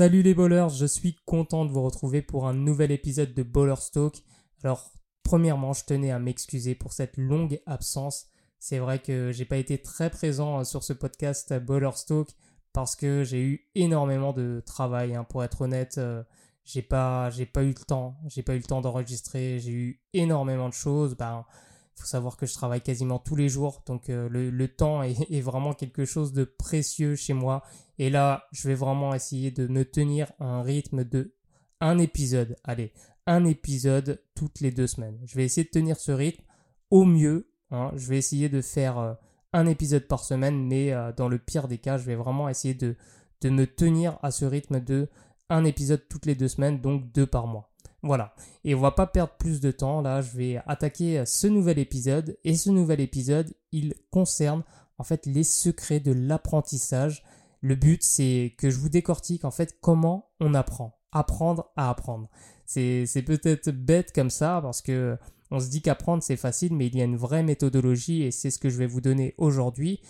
Salut les bowlers, je suis content de vous retrouver pour un nouvel épisode de Bowler. Alors, premièrement, je tenais à m'excuser pour cette longue absence. C'est vrai que j'ai pas été très présent sur ce podcast Bowler Talk parce que j'ai eu énormément de travail. Hein. Pour être honnête, euh, j'ai pas, j'ai pas eu le temps. J'ai pas eu le temps d'enregistrer. J'ai eu énormément de choses. Ben, faut savoir que je travaille quasiment tous les jours, donc euh, le, temps est, vraiment quelque chose de précieux chez moi. Et là, je vais vraiment essayer de me tenir un rythme de un épisode. Allez, un épisode toutes les deux semaines. Je vais essayer de tenir ce rythme au mieux. Hein. Je vais essayer de faire euh, un épisode par semaine, mais euh, dans le pire des cas, je vais vraiment essayer de me tenir à ce rythme de un épisode toutes les deux semaines, donc deux par mois. Voilà. Et on va pas perdre plus de temps. Là, je vais attaquer ce nouvel épisode. Et ce nouvel épisode, il concerne en fait les secrets de l'apprentissage. Le but, c'est que je vous décortique en fait comment on apprend. Apprendre à apprendre. C'est, peut-être bête comme ça parce que on se dit qu'apprendre c'est facile, mais il y a une vraie méthodologie et c'est ce que je vais vous donner aujourd'hui.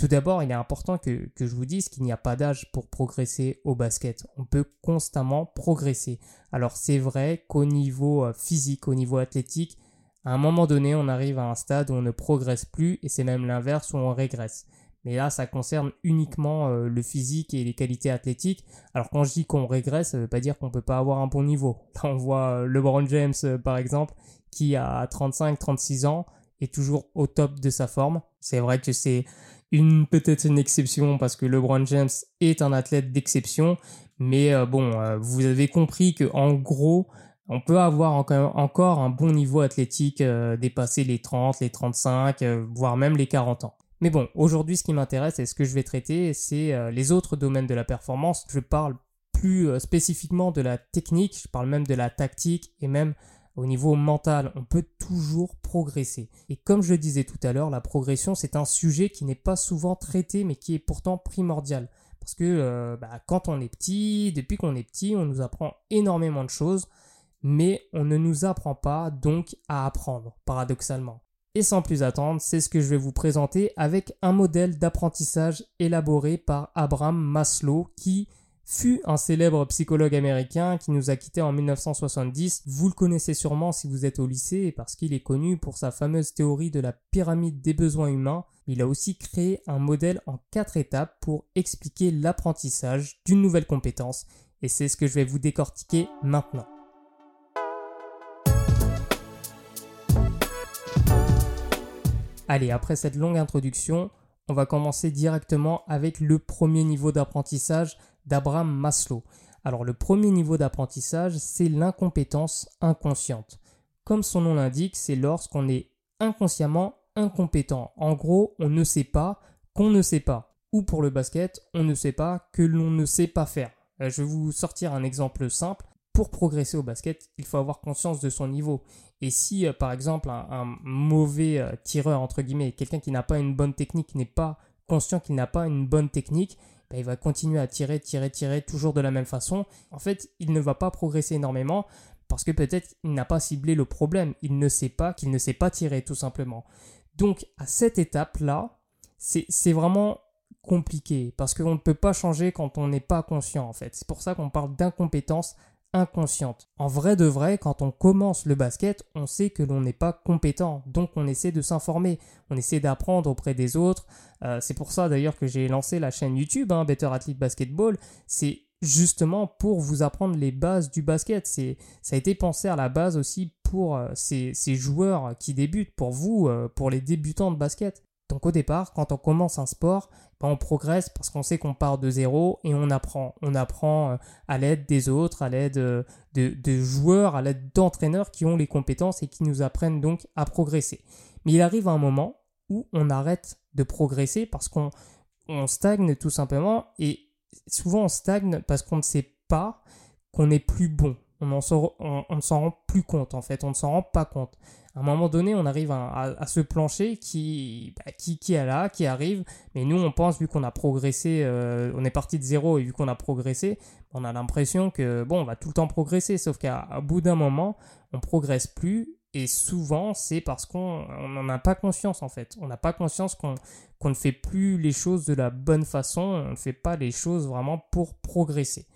Tout d'abord, il est important que, je vous dise qu'il n'y a pas d'âge pour progresser au basket. On peut constamment progresser. Alors c'est vrai qu'au niveau euh, physique, au niveau athlétique, à un moment donné, on arrive à un stade où on ne progresse plus et c'est même l'inverse où on régresse. Mais là, ça concerne uniquement euh, le physique et les qualités athlétiques. Alors quand je dis qu'on régresse, ça ne veut pas dire qu'on ne peut pas avoir un bon niveau. Là, on voit euh, LeBron James, par exemple, qui a 35-36 ans est toujours au top de sa forme. C'est vrai que c'est une peut-être une exception parce que LeBron James est un athlète d'exception, mais euh, bon, euh, vous avez compris que en gros, on peut avoir encore, un bon niveau athlétique, euh, dépasser les 30, les 35, voire même les 40 ans. Mais bon, aujourd'hui, ce qui m'intéresse et ce que je vais traiter, c'est les autres domaines de la performance. Je parle plus spécifiquement de la technique, je parle même de la tactique et même au niveau mental, on peut toujours progresser. Et comme je le disais tout à l'heure, la progression, c'est un sujet qui n'est pas souvent traité, mais qui est pourtant primordial. Parce que euh, bah, quand on est petit, depuis qu'on est petit, on nous apprend énormément de choses, mais on ne nous apprend pas donc à apprendre, paradoxalement. Et sans plus attendre, c'est ce que je vais vous présenter avec un modèle d'apprentissage élaboré par Abraham Maslow qui fut un célèbre psychologue américain qui nous a quittés en 1970. Vous le connaissez sûrement si vous êtes au lycée parce qu'il est connu pour sa fameuse théorie de la pyramide des besoins humains. Il a aussi créé un modèle en quatre étapes pour expliquer l'apprentissage d'une nouvelle compétence et c'est ce que je vais vous décortiquer maintenant. Allez, après cette longue introduction, on va commencer directement avec le premier niveau d'apprentissage d'Abraham Maslow. Alors le premier niveau d'apprentissage, c'est l'incompétence inconsciente. Comme son nom l'indique, c'est lorsqu'on est inconsciemment incompétent. En gros, on ne sait pas qu'on ne sait pas. Ou pour le basket, on ne sait pas que l'on ne sait pas faire. Euh, je vais vous sortir un exemple simple pour progresser au basket, il faut avoir conscience de son niveau. Et si, euh, par exemple, un, mauvais euh, tireur, entre guillemets, quelqu'un qui n'a pas une bonne technique, n'est pas conscient qu'il n'a pas une bonne technique, ben, il va continuer à tirer, tirer, tirer, toujours de la même façon. En fait, il ne va pas progresser énormément parce que peut-être il n'a pas ciblé le problème. Il ne sait pas qu'il ne sait pas tirer, tout simplement. Donc, à cette étape-là, c'est vraiment compliqué parce qu'on ne peut pas changer quand on n'est pas conscient, en fait. C'est pour ça qu'on parle d'incompétence inconsciente. En vrai de vrai, quand on commence le basket, on sait que l'on n'est pas compétent, donc on essaie de s'informer, on essaie d'apprendre auprès des autres. Euh, c'est pour ça d'ailleurs que j'ai lancé la chaîne YouTube, hein, Better Athlete Basketball. C'est justement pour vous apprendre les bases du basket. C'est, ça a été pensé à la base aussi pour euh, ces, joueurs qui débutent, pour vous, euh, pour les débutants de basket. Donc au départ, quand on commence un sport, on progresse parce qu'on sait qu'on part de zéro et on apprend. On apprend euh, à l'aide des autres, à l'aide euh, de, joueurs, à l'aide d'entraîneurs qui ont les compétences et qui nous apprennent donc à progresser. Mais il arrive un moment où on arrête de progresser parce qu'on stagne tout simplement et souvent on stagne parce qu'on ne sait pas qu'on n'est plus bon. On ne s'en rend plus compte en fait, on ne s'en rend pas compte à un moment donné, on arrive à, ce plancher qui, bah, qui, qui est là, qui arrive, mais nous, on pense, vu qu'on a progressé, euh, on est parti de zéro et vu qu'on a progressé, on a l'impression que, bon, on va tout le temps progresser, sauf qu'à bout d'un moment, on progresse plus, et souvent, c'est parce qu'on n'en a pas conscience, en fait. On n'a pas conscience qu'on ne fait plus les choses de la bonne façon, on ne fait pas les choses vraiment pour progresser.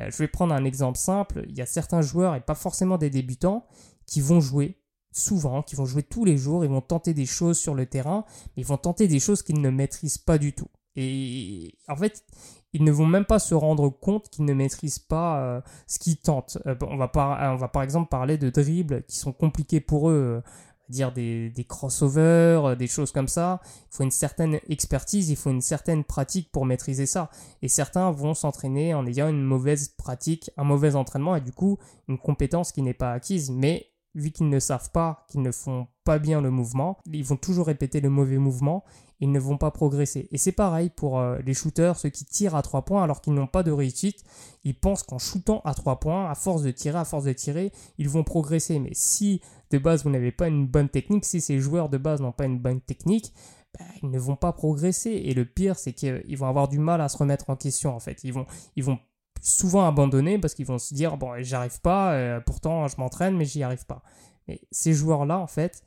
Euh, je vais prendre un exemple simple. Il y a certains joueurs, et pas forcément des débutants, qui vont jouer souvent, qui vont jouer tous les jours, ils vont tenter des choses sur le terrain, mais ils vont tenter des choses qu'ils ne maîtrisent pas du tout. Et en fait, ils ne vont même pas se rendre compte qu'ils ne maîtrisent pas euh, ce qu'ils tentent. Euh, on, va par, exemple parler de dribbles qui sont compliqués pour eux dire des, des crossovers, euh, des choses comme ça. Il faut une certaine expertise, il faut une certaine pratique pour maîtriser ça. Et certains vont s'entraîner en ayant une mauvaise pratique, un mauvais entraînement et du coup une compétence qui n'est pas acquise. Mais vu qu'ils ne savent pas, qu'ils ne font pas bien le mouvement, ils vont toujours répéter le mauvais mouvement, ils ne vont pas progresser. Et c'est pareil pour euh, les shooters, ceux qui tirent à 3 points alors qu'ils n'ont pas de réussite, ils pensent qu'en shootant à 3 points, à force de tirer, à force de tirer, ils vont progresser. Mais si de base vous n'avez pas une bonne technique, si ces joueurs de base n'ont pas une bonne technique, bah, ils ne vont pas progresser. Et le pire, c'est qu'ils vont avoir du mal à se remettre en question en fait. Ils vont, ils vont souvent abandonner parce qu'ils vont se dire bon j'arrive pas, euh, pourtant je m'entraîne mais j'y arrive pas. Mais ces joueurs-là en fait,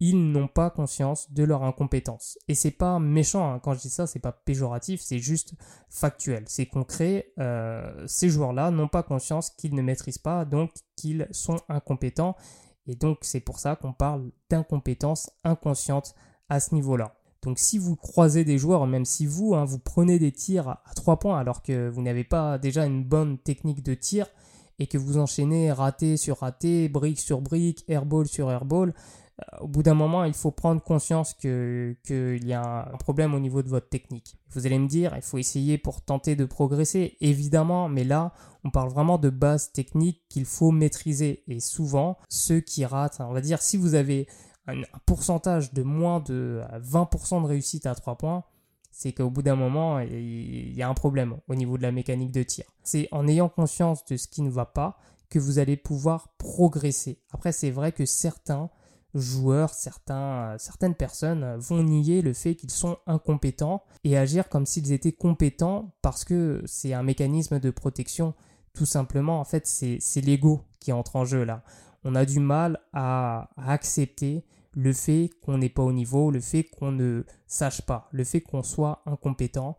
ils n'ont pas conscience de leur incompétence. Et c'est pas méchant hein. quand je dis ça, c'est pas péjoratif, c'est juste factuel, c'est concret. Euh, ces joueurs-là n'ont pas conscience qu'ils ne maîtrisent pas, donc qu'ils sont incompétents. Et donc c'est pour ça qu'on parle d'incompétence inconsciente à ce niveau-là. Donc si vous croisez des joueurs, même si vous, hein, vous prenez des tirs à 3 points alors que vous n'avez pas déjà une bonne technique de tir et que vous enchaînez raté sur raté, brique sur brique, airball sur airball, euh, au bout d'un moment, il faut prendre conscience qu'il y a un problème au niveau de votre technique. Vous allez me dire, il faut essayer pour tenter de progresser, évidemment, mais là, on parle vraiment de base technique qu'il faut maîtriser. Et souvent, ceux qui ratent, on va dire, si vous avez un, pourcentage de moins de 20% de réussite à 3 points, c'est qu'au bout d'un moment, il y a un problème au niveau de la mécanique de tir. C'est en ayant conscience de ce qui ne va pas que vous allez pouvoir progresser. Après, c'est vrai que certains joueurs, certains, certaines personnes vont nier le fait qu'ils sont incompétents et agir comme s'ils étaient compétents parce que c'est un mécanisme de protection. Tout simplement, en fait, c'est l'ego qui entre en jeu là on a du mal à, accepter le fait qu'on n'est pas au niveau, le fait qu'on ne sache pas, le fait qu'on soit incompétent.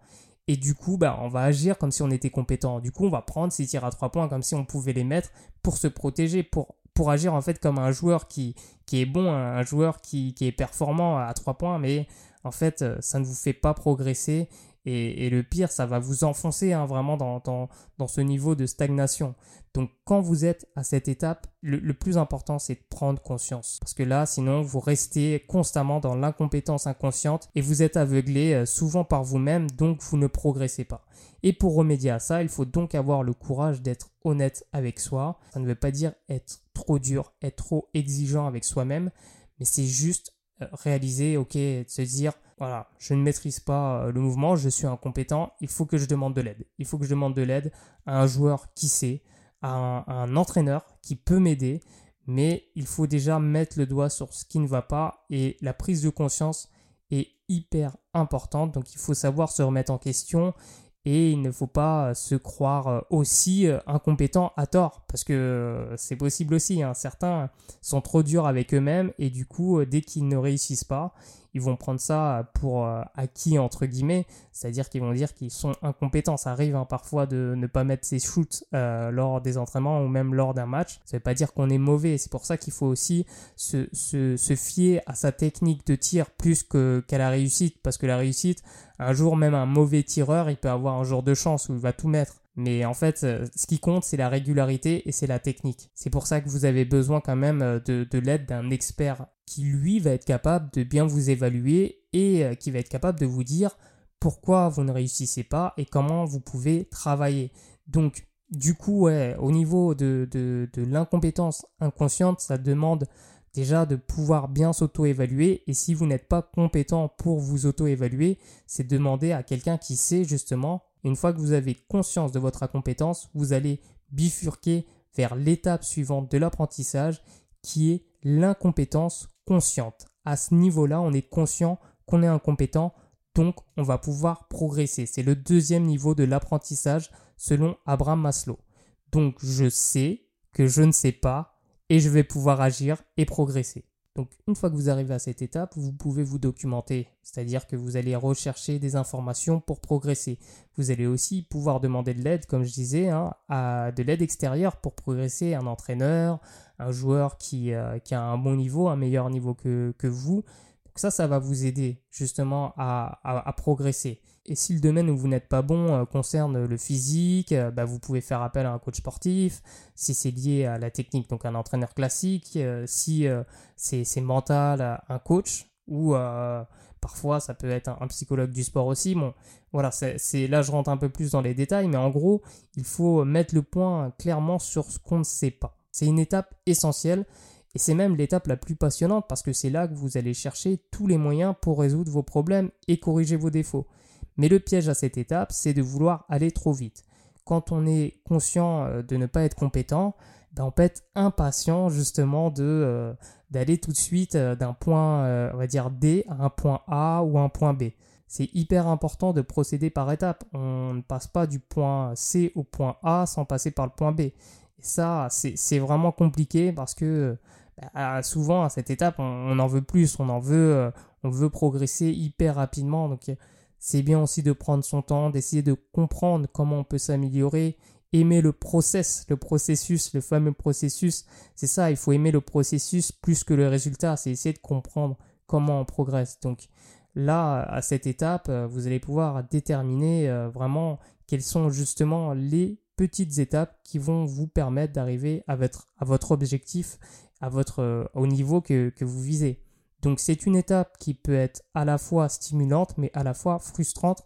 Et du coup, bah, on va agir comme si on était compétent. Du coup, on va prendre ces tirs à trois points comme si on pouvait les mettre pour se protéger, pour, agir en fait comme un joueur qui, qui est bon, un joueur qui, qui est performant à trois points, mais en fait, euh, ça ne vous fait pas progresser. Et, le pire, ça va vous enfoncer hein, vraiment dans, ce niveau de stagnation. Donc quand vous êtes à cette étape, le, plus important c'est de prendre conscience. Parce que là, sinon, vous restez constamment dans l'incompétence inconsciente et vous êtes aveuglé euh, souvent par vous-même, donc vous ne progressez pas. Et pour remédier à ça, il faut donc avoir le courage d'être honnête avec soi. Ça ne veut pas dire être trop dur, être trop exigeant avec soi-même, mais c'est juste réaliser, ok, de se dire, voilà, je ne maîtrise pas euh, le mouvement, je suis incompétent, il faut que je demande de l'aide. Il faut que je demande de l'aide à un joueur qui sait, à un, entraîneur qui peut m'aider, mais il faut déjà mettre le doigt sur ce qui ne va pas et la prise de conscience est hyper importante. Donc il faut savoir se remettre en question et il ne faut pas se croire aussi euh, incompétent à tort parce que euh, c'est possible aussi. Hein. Certains sont trop durs avec eux-mêmes et du coup, euh, dès qu'ils ne réussissent pas, ils vont prendre ça pour euh, acquis entre guillemets, c'est-à-dire qu'ils vont dire qu'ils sont incompétents. Ça arrive hein, parfois de ne pas mettre ses shoots euh, lors des entraînements ou même lors d'un match. Ça ne veut pas dire qu'on est mauvais. C'est pour ça qu'il faut aussi se, se, se, fier à sa technique de tir plus qu'à la réussite, parce que la réussite, un jour même un mauvais tireur, il peut avoir un jour de chance où il va tout mettre. Mais en fait, euh, ce qui compte, c'est la régularité et c'est la technique. C'est pour ça que vous avez besoin quand même euh, de, de l'aide d'un expert qui, lui, va être capable de bien vous évaluer et euh, qui va être capable de vous dire pourquoi vous ne réussissez pas et comment vous pouvez travailler. Donc, du coup, au niveau de, de, de l'incompétence inconsciente, ça demande déjà de pouvoir bien s'auto-évaluer. Et si vous n'êtes pas compétent pour vous auto-évaluer, c'est demander à quelqu'un qui sait justement une fois que vous avez conscience de votre incompétence, vous allez bifurquer vers l'étape suivante de l'apprentissage qui est l'incompétence consciente. À ce niveau-là, on est conscient qu'on est incompétent, donc on va pouvoir progresser. C'est le deuxième niveau de l'apprentissage selon Abraham Maslow. Donc je sais que je ne sais pas et je vais pouvoir agir et progresser. Donc une fois que vous arrivez à cette étape, vous pouvez vous documenter, c'est-à-dire que vous allez rechercher des informations pour progresser. Vous allez aussi pouvoir demander de l'aide, comme je disais, hein, à de l'aide extérieure pour progresser, un entraîneur, un joueur qui, euh, a un bon niveau, un meilleur niveau que, vous. Donc ça, ça va vous aider justement à progresser. Et si le domaine où vous n'êtes pas bon euh, concerne le physique, euh, bah, vous pouvez faire appel à un coach sportif. Si c'est lié à la technique, donc un entraîneur classique. Euh, si c'est mental, un coach. Ou parfois ça peut être un, psychologue du sport aussi. Bon, voilà, là je rentre un peu plus dans les détails, mais en gros, il faut mettre le point clairement sur ce qu'on ne sait pas. C'est une étape essentielle. Et c'est même l'étape la plus passionnante parce que c'est là que vous allez chercher tous les moyens pour résoudre vos problèmes et corriger vos défauts. Mais le piège à cette étape, c'est de vouloir aller trop vite. Quand on est conscient euh, de ne pas être compétent, ben on peut être impatient justement euh, d'aller tout de suite euh, d'un point, on va dire D à un point A ou un point B. C'est hyper important de procéder par étapes. On ne passe pas du point C au point A sans passer par le point B. Et ça, c'est vraiment compliqué parce que ben, souvent à cette étape, on, en veut plus, on en veut, on veut progresser hyper rapidement. Donc c'est bien aussi de prendre son temps, d'essayer de comprendre comment on peut s'améliorer, aimer le process, le processus, le fameux processus. C'est ça, il faut aimer le processus plus que le résultat, c'est essayer de comprendre comment on progresse. Donc là, à cette étape, euh, vous allez pouvoir déterminer euh, vraiment quelles sont justement les petites étapes qui vont vous permettre d'arriver à votre, objectif, à votre, euh, au niveau que vous visez. Donc c'est une étape qui peut être à la fois stimulante mais à la fois frustrante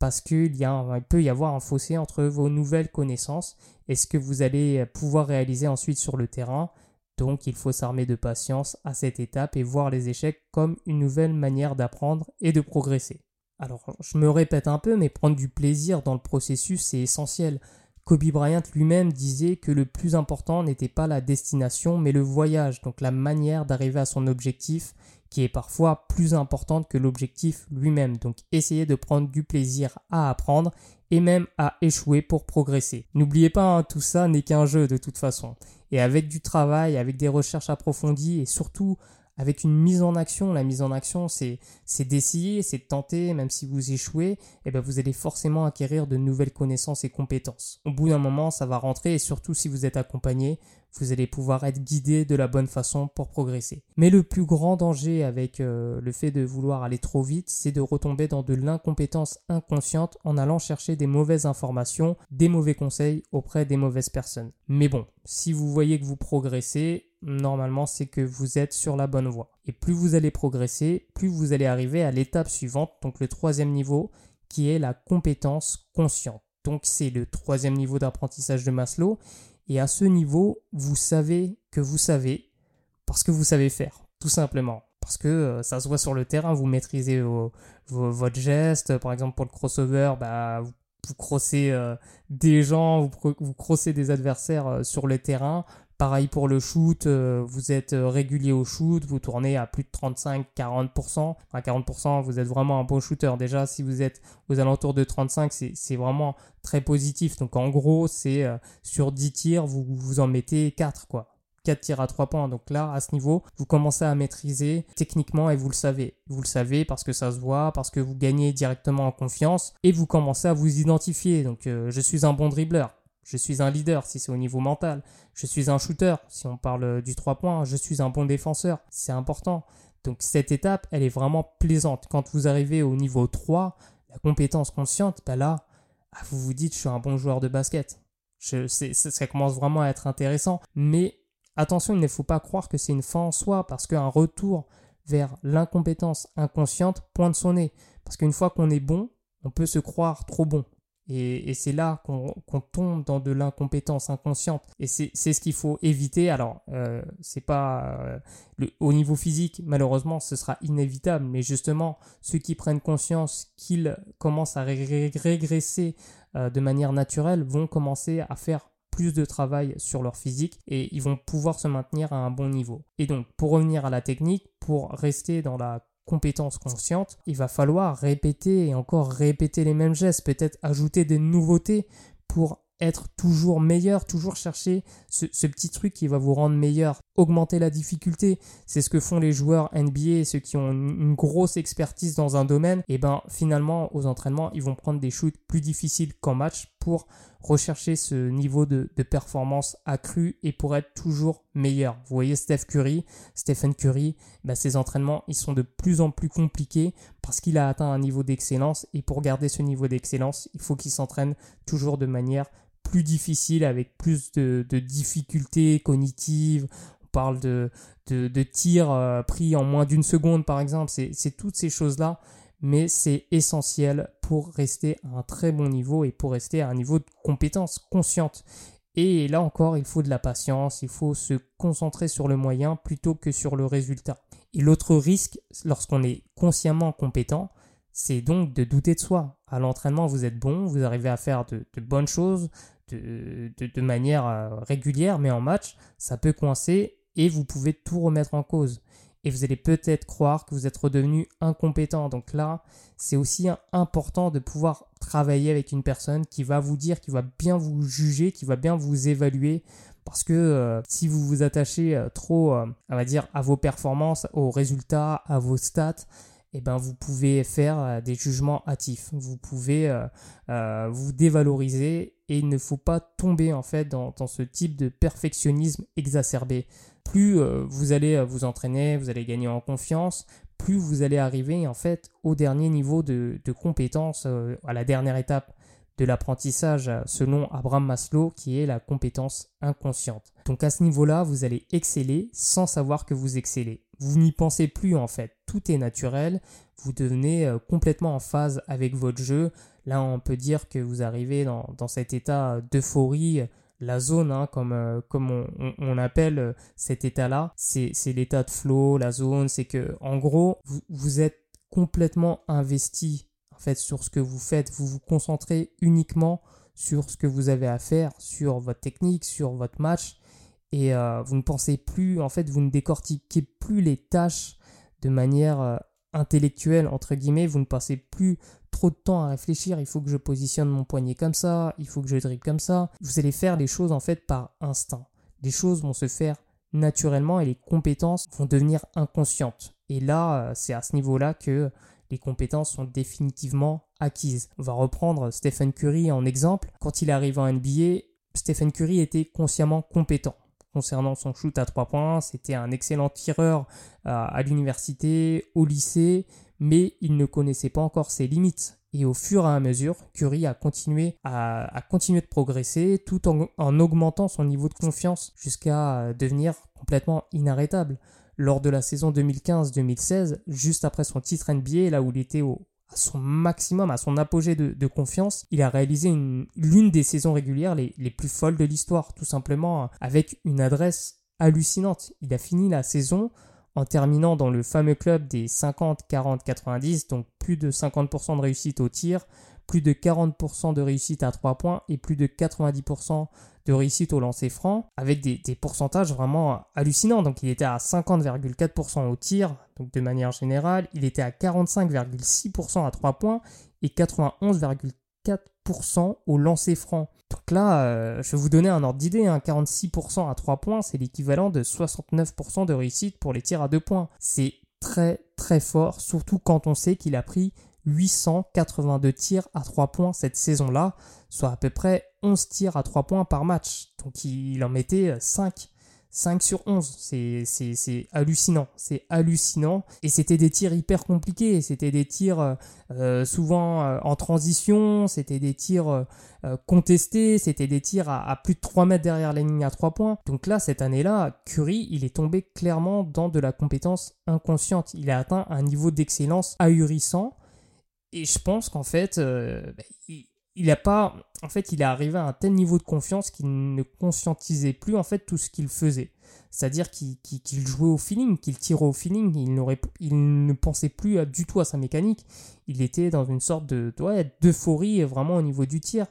parce qu'il il peut y avoir un fossé entre vos nouvelles connaissances et ce que vous allez pouvoir réaliser ensuite sur le terrain. Donc il faut s'armer de patience à cette étape et voir les échecs comme une nouvelle manière d'apprendre et de progresser. Alors je me répète un peu mais prendre du plaisir dans le processus c'est essentiel. Kobe Bryant lui-même disait que le plus important n'était pas la destination, mais le voyage, donc la manière d'arriver à son objectif, qui est parfois plus importante que l'objectif lui-même. Donc essayez de prendre du plaisir à apprendre et même à échouer pour progresser. N'oubliez pas, hein, tout ça n'est qu'un jeu de toute façon. Et avec du travail, avec des recherches approfondies et surtout avec une mise en action. La mise en action, c'est, d'essayer, c'est de tenter, même si vous échouez, eh ben vous allez forcément acquérir de nouvelles connaissances et compétences. Au bout d'un moment, ça va rentrer et surtout si vous êtes accompagné, vous allez pouvoir être guidé de la bonne façon pour progresser. Mais le plus grand danger avec euh, le fait de vouloir aller trop vite, c'est de retomber dans de l'incompétence inconsciente en allant chercher des mauvaises informations, des mauvais conseils auprès des mauvaises personnes. Mais bon, si vous voyez que vous progressez, normalement c'est que vous êtes sur la bonne voie. Et plus vous allez progresser, plus vous allez arriver à l'étape suivante, donc le troisième niveau, qui est la compétence consciente. Donc c'est le troisième niveau d'apprentissage de Maslow et à ce niveau, vous savez que vous savez parce que vous savez faire, tout simplement. Parce que euh, ça se voit sur le terrain, vous maîtrisez votre geste. Par exemple, pour le crossover, bah, vous, crossez euh, des gens, vous, vous crossez des adversaires euh, sur le terrain. Pareil pour le shoot, vous êtes régulier au shoot, vous tournez à plus de 35-40%. Enfin 40%, vous êtes vraiment un bon shooter. Déjà, si vous êtes aux alentours de 35, c'est vraiment très positif. Donc en gros, c'est euh, sur 10 tirs, vous, vous en mettez 4 quoi. 4 tirs à 3 points. Donc là, à ce niveau, vous commencez à maîtriser techniquement et vous le savez. Vous le savez parce que ça se voit, parce que vous gagnez directement en confiance et vous commencez à vous identifier. Donc euh, je suis un bon dribbleur. Je suis un leader si c'est au niveau mental. Je suis un shooter si on parle euh, du 3 points. Je suis un bon défenseur. C'est important. Donc cette étape, elle est vraiment plaisante. Quand vous arrivez au niveau 3, la compétence consciente, ben là, ah, vous vous dites je suis un bon joueur de basket. Je, ça commence vraiment à être intéressant. Mais attention, il ne faut pas croire que c'est une fin en soi parce qu'un retour vers l'incompétence inconsciente pointe son nez. Parce qu'une fois qu'on est bon, on peut se croire trop bon. Et, c'est là qu'on tombe dans de l'incompétence inconsciente. Et c'est ce qu'il faut éviter. Alors, euh, c'est pas euh, le, au niveau physique, malheureusement, ce sera inévitable. Mais justement, ceux qui prennent conscience qu'ils commencent à régresser euh, de manière naturelle vont commencer à faire plus de travail sur leur physique et ils vont pouvoir se maintenir à un bon niveau. Et donc, pour revenir à la technique, pour rester dans la compétence consciente, il va falloir répéter et encore répéter les mêmes gestes, peut-être ajouter des nouveautés pour être toujours meilleur, toujours chercher ce, petit truc qui va vous rendre meilleur, augmenter la difficulté. C'est ce que font les joueurs NBA, ceux qui ont une, grosse expertise dans un domaine. Et ben finalement, aux entraînements, ils vont prendre des shoots plus difficiles qu'en match pour rechercher ce niveau de, performance accru et pour être toujours meilleur. Vous voyez Steph Curry, Stephen Curry, ben ses entraînements, ils sont de plus en plus compliqués parce qu'il a atteint un niveau d'excellence et pour garder ce niveau d'excellence, il faut qu'il s'entraîne toujours de manière plus difficile, avec plus de, difficultés cognitives. On parle de, de, euh, pris en moins d'une seconde, par exemple. C'est toutes ces choses-là, mais c'est essentiel pour rester à un très bon niveau et pour rester à un niveau de compétence consciente. Et là encore, il faut de la patience, il faut se concentrer sur le moyen plutôt que sur le résultat. Et l'autre risque, lorsqu'on est consciemment compétent, c'est donc de douter de soi. À l'entraînement, vous êtes bon, vous arrivez à faire de, bonnes choses de, de, manière euh, régulière, mais en match, ça peut coincer et vous pouvez tout remettre en cause. Et vous allez peut-être croire que vous êtes redevenu incompétent. Donc là, c'est aussi important de pouvoir travailler avec une personne qui va vous dire, qui va bien vous juger, qui va bien vous évaluer. Parce que euh, si vous vous attachez euh, trop, on va dire, à vos performances, aux résultats, à vos stats, eh ben, vous pouvez faire euh, des jugements hâtifs. Vous pouvez euh, euh, vous dévaloriser et il ne faut pas tomber en fait dans, ce type de perfectionnisme exacerbé. Plus vous allez vous entraîner, vous allez gagner en confiance, plus vous allez arriver en fait au dernier niveau de, compétence, à la dernière étape de l'apprentissage selon Abraham Maslow qui est la compétence inconsciente. Donc à ce niveau-là, vous allez exceller sans savoir que vous excellez. Vous n'y pensez plus en fait, tout est naturel, vous devenez euh, complètement en phase avec votre jeu. Là, on peut dire que vous arrivez dans, cet état d'euphorie, la zone, hein, comme, euh, comme on, appelle euh, cet état-là, c'est l'état de flow, la zone, c'est que en gros, vous, vous êtes complètement investi en fait sur ce que vous faites, vous vous concentrez uniquement sur ce que vous avez à faire, sur votre technique, sur votre match, et euh, vous ne pensez plus, en fait, vous ne décortiquez plus les tâches de manière intellectuelle, entre guillemets, vous ne passez plus trop de temps à réfléchir, il faut que je positionne mon poignet comme ça, il faut que je dribble comme ça. Vous allez faire les choses en fait par instinct. Les choses vont se faire naturellement et les compétences vont devenir inconscientes. Et là, euh, c'est à ce niveau-là que les compétences sont définitivement acquises. On va reprendre Stephen Curry en exemple. Quand il arrive en NBA, Stephen Curry était consciemment compétent concernant son shoot à trois points. C'était un excellent tireur euh, à l'université, au lycée, mais il ne connaissait pas encore ses limites. Et au fur et à mesure, Curry a continué à, continuer de progresser tout en, en, augmentant son niveau de confiance jusqu'à euh, devenir complètement inarrêtable. Lors de la saison 2015-2016, juste après son titre NBA, là où il était au, à son maximum, à son apogée de, confiance, il a réalisé l'une des saisons régulières les, les plus folles de l'histoire, tout simplement avec une adresse hallucinante. Il a fini la saison en terminant dans le fameux club des 50, 40, 90, donc plus de 50% de réussite au tir, plus de 40% de réussite à 3 points et plus de 90% de réussite au lancer franc avec des, pourcentages vraiment hallucinants. Donc il était à 50,4% au tir, donc de manière générale, il était à 45,6% à 3 points et 91,4% au lancer franc. Donc là, euh, je vais vous donner un ordre d'idée, 46% hein. à 3 points, c'est l'équivalent de 69% de réussite pour les tirs à 2 points. C'est très très fort, surtout quand on sait qu'il a pris 882 tirs à 3 points cette saison-là, soit à peu près 11 tirs à 3 points par match. Donc il en mettait 5. 5 sur 11, c'est hallucinant, c'est hallucinant. Et c'était des tirs hyper compliqués, c'était des tirs euh, souvent euh, en transition, c'était des tirs euh, contestés, c'était des tirs à, plus de 3 mètres derrière la ligne à 3 points. Donc là, cette année-là, Curry, il est tombé clairement dans de la compétence inconsciente. Il a atteint un niveau d'excellence ahurissant et je pense qu'en fait, bah, a pas, en fait, il est arrivé à un tel niveau de confiance qu'il ne conscientisait plus en fait tout ce qu'il faisait. C'est-à-dire qu'il jouait au feeling, qu'il tirait au feeling, il, il ne pensait plus du tout à sa mécanique. Il était dans une sorte de d'euphorie vraiment au niveau du tir.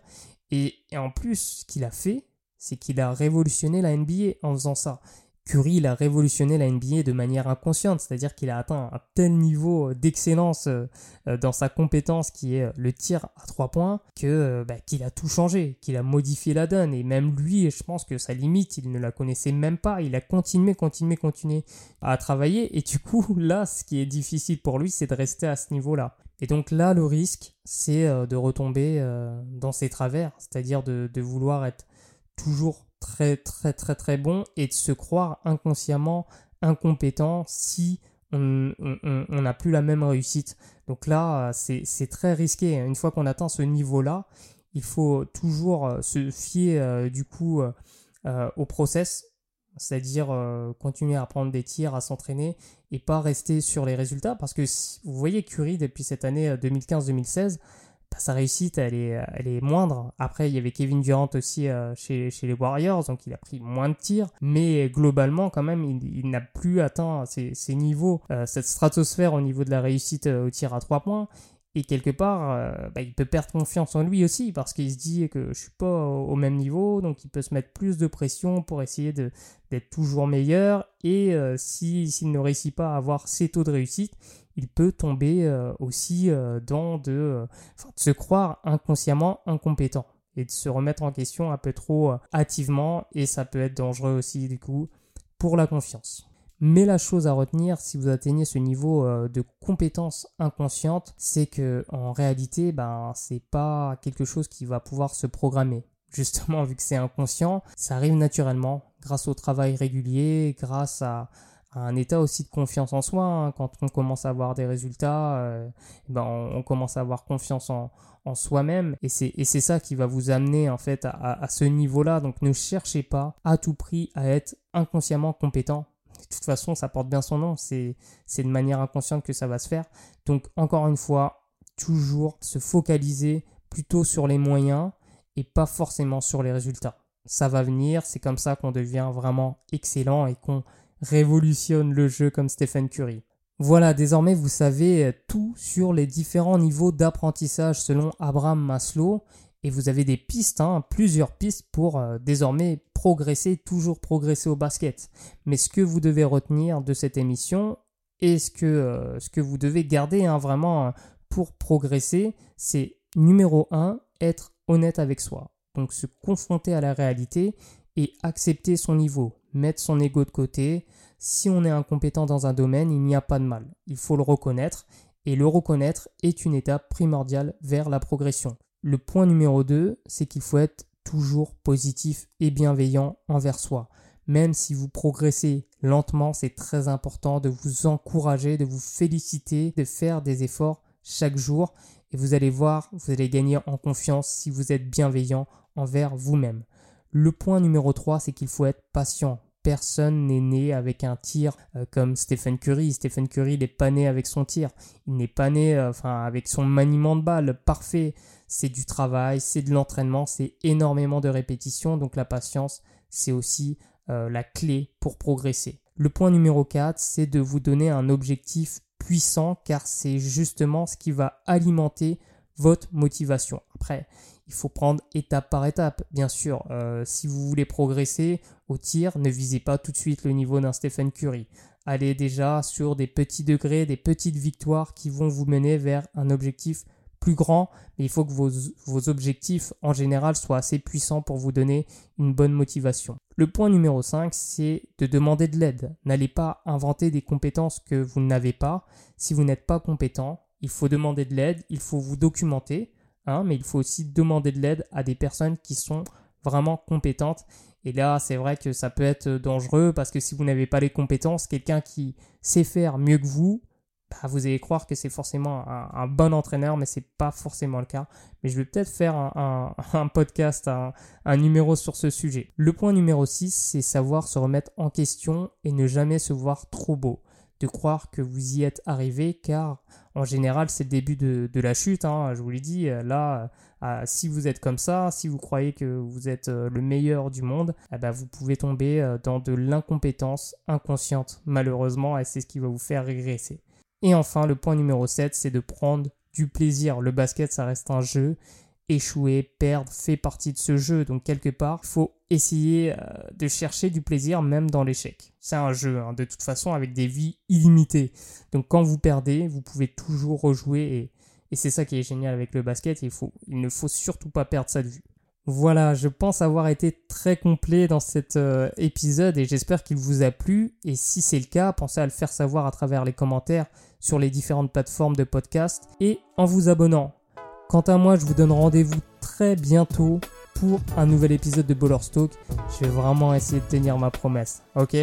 Et, et en plus, ce qu'il a fait, c'est qu'il a révolutionné la NBA en faisant ça. Curry, il a révolutionné la NBA de manière inconsciente, c'est-à-dire qu'il a atteint un tel niveau d'excellence euh, euh, dans sa compétence qui est le tir à trois points que euh, bah, qu'il a tout changé, qu'il a modifié la donne. Et même lui, je pense que sa limite, il ne la connaissait même pas. Il a continué, continué, continué à travailler. Et du coup, là, ce qui est difficile pour lui, c'est de rester à ce niveau-là. Et donc là, le risque, c'est de retomber dans ses travers, c'est-à-dire de vouloir être toujours très très très très bon et de se croire inconsciemment incompétent si on n'a plus la même réussite. Donc là, c'est très risqué. Une fois qu'on atteint ce niveau-là, il faut toujours euh, se fier euh, du coup euh, au process, c'est-à-dire continuer à prendre des tirs, à s'entraîner et pas rester sur les résultats. Parce que vous voyez Curry depuis cette année 2015-2016, bah, sa réussite, elle est, elle est moindre. Après, il y avait Kevin Durant aussi euh, chez, les Warriors, donc il a pris moins de tirs. Mais globalement, quand même, il, n'a plus atteint ces, niveaux, euh, cette stratosphère au niveau de la réussite euh, au tir à 3 points. Et quelque part, bah, il peut perdre confiance en lui aussi parce qu'il se dit que je suis pas au, même niveau, donc il peut se mettre plus de pression pour essayer d'être toujours meilleur. Et s'il ne réussit pas à avoir ces taux de réussite, il peut tomber euh, aussi euh, dans de, euh, de, se croire inconsciemment incompétent et de se remettre en question un peu trop hâtivement et ça peut être dangereux aussi du coup pour la confiance. Mais la chose à retenir si vous atteignez ce niveau de compétence inconsciente, c'est que en réalité, ben c'est pas quelque chose qui va pouvoir se programmer. Justement, vu que c'est inconscient, ça arrive naturellement grâce au travail régulier, grâce à, un état aussi de confiance en soi. Hein. Quand on commence à avoir des résultats, euh, ben on, commence à avoir confiance en, soi-même. Et c'est ça qui va vous amener en fait à, ce niveau-là. Donc ne cherchez pas à tout prix à être inconsciemment compétent. De toute façon, ça porte bien son nom. C'est de manière inconsciente que ça va se faire. Donc encore une fois, toujours se focaliser plutôt sur les moyens et pas forcément sur les résultats. Ça va venir, c'est comme ça qu'on devient vraiment excellent et qu'on révolutionne le jeu comme Stephen Curry. Voilà, désormais vous savez tout sur les différents niveaux d'apprentissage selon Abraham Maslow et vous avez des pistes, hein, plusieurs pistes pour euh, désormais progresser, toujours progresser au basket. Mais ce que vous devez retenir de cette émission et ce que, euh, ce que vous devez garder hein, vraiment euh, pour progresser, c'est numéro 1, être honnête avec soi. Donc se confronter à la réalité et accepter son niveau mettre son ego de côté. Si on est incompétent dans un domaine, il n'y a pas de mal. Il faut le reconnaître et le reconnaître est une étape primordiale vers la progression. Le point numéro 2, c'est qu'il faut être toujours positif et bienveillant envers soi. Même si vous progressez lentement, c'est très important de vous encourager, de vous féliciter, de faire des efforts chaque jour et vous allez voir, vous allez gagner en confiance si vous êtes bienveillant envers vous-même. Le point numéro 3, c'est qu'il faut être patient. Personne n'est né avec un tir euh, comme Stephen Curry. Stephen Curry, n'est pas né avec son tir. Il n'est pas né euh, avec son maniement de balle parfait. C'est du travail, c'est de l'entraînement, c'est énormément de répétitions. Donc la patience, c'est aussi euh, la clé pour progresser. Le point numéro 4, c'est de vous donner un objectif puissant car c'est justement ce qui va alimenter votre motivation. Après, il faut prendre étape par étape. Bien sûr, euh, si vous voulez progresser au tir, ne visez pas tout de suite le niveau d'un Stephen Curry. Allez déjà sur des petits degrés, des petites victoires qui vont vous mener vers un objectif plus grand, mais il faut que vos, vos, objectifs en général soient assez puissants pour vous donner une bonne motivation. Le point numéro 5, c'est de demander de l'aide. N'allez pas inventer des compétences que vous n'avez pas. Si vous n'êtes pas compétent, il faut demander de l'aide, il faut vous documenter. Hein, mais il faut aussi demander de l'aide à des personnes qui sont vraiment compétentes. Et là, c'est vrai que ça peut être dangereux parce que si vous n'avez pas les compétences, quelqu'un qui sait faire mieux que vous, bah, vous allez croire que c'est forcément un, bon entraîneur, mais c'est pas forcément le cas. Mais je vais peut-être faire un, un podcast, un, numéro sur ce sujet. Le point numéro 6, c'est savoir se remettre en question et ne jamais se voir trop beau. Croire que vous y êtes arrivé, car en général, c'est le début de, la chute. Hein, je vous l'ai dit, euh, là, euh, si vous êtes comme ça, si vous croyez que vous êtes euh, le meilleur du monde, eh ben, vous pouvez tomber dans de l'incompétence inconsciente, malheureusement, et c'est ce qui va vous faire régresser. Et enfin, le point numéro 7, c'est de prendre du plaisir. Le basket, ça reste un jeu. Échouer, perdre, fait partie de ce jeu. Donc quelque part, il faut essayer euh, de chercher du plaisir même dans l'échec. C'est un jeu, hein, de toute façon, avec des vies illimitées. Donc quand vous perdez, vous pouvez toujours rejouer et, c'est ça qui est génial avec le basket. Il, ne faut surtout pas perdre ça de vue. Voilà, je pense avoir été très complet dans cet euh, épisode et j'espère qu'il vous a plu. Et si c'est le cas, pensez à le faire savoir à travers les commentaires sur les différentes plateformes de podcast et en vous abonnant. Quant à moi, je vous donne rendez-vous très bientôt pour un nouvel épisode de Bowler Stoke. Je vais vraiment essayer de tenir ma promesse. Ok?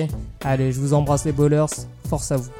Allez, je vous embrasse les bowlers. Force à vous.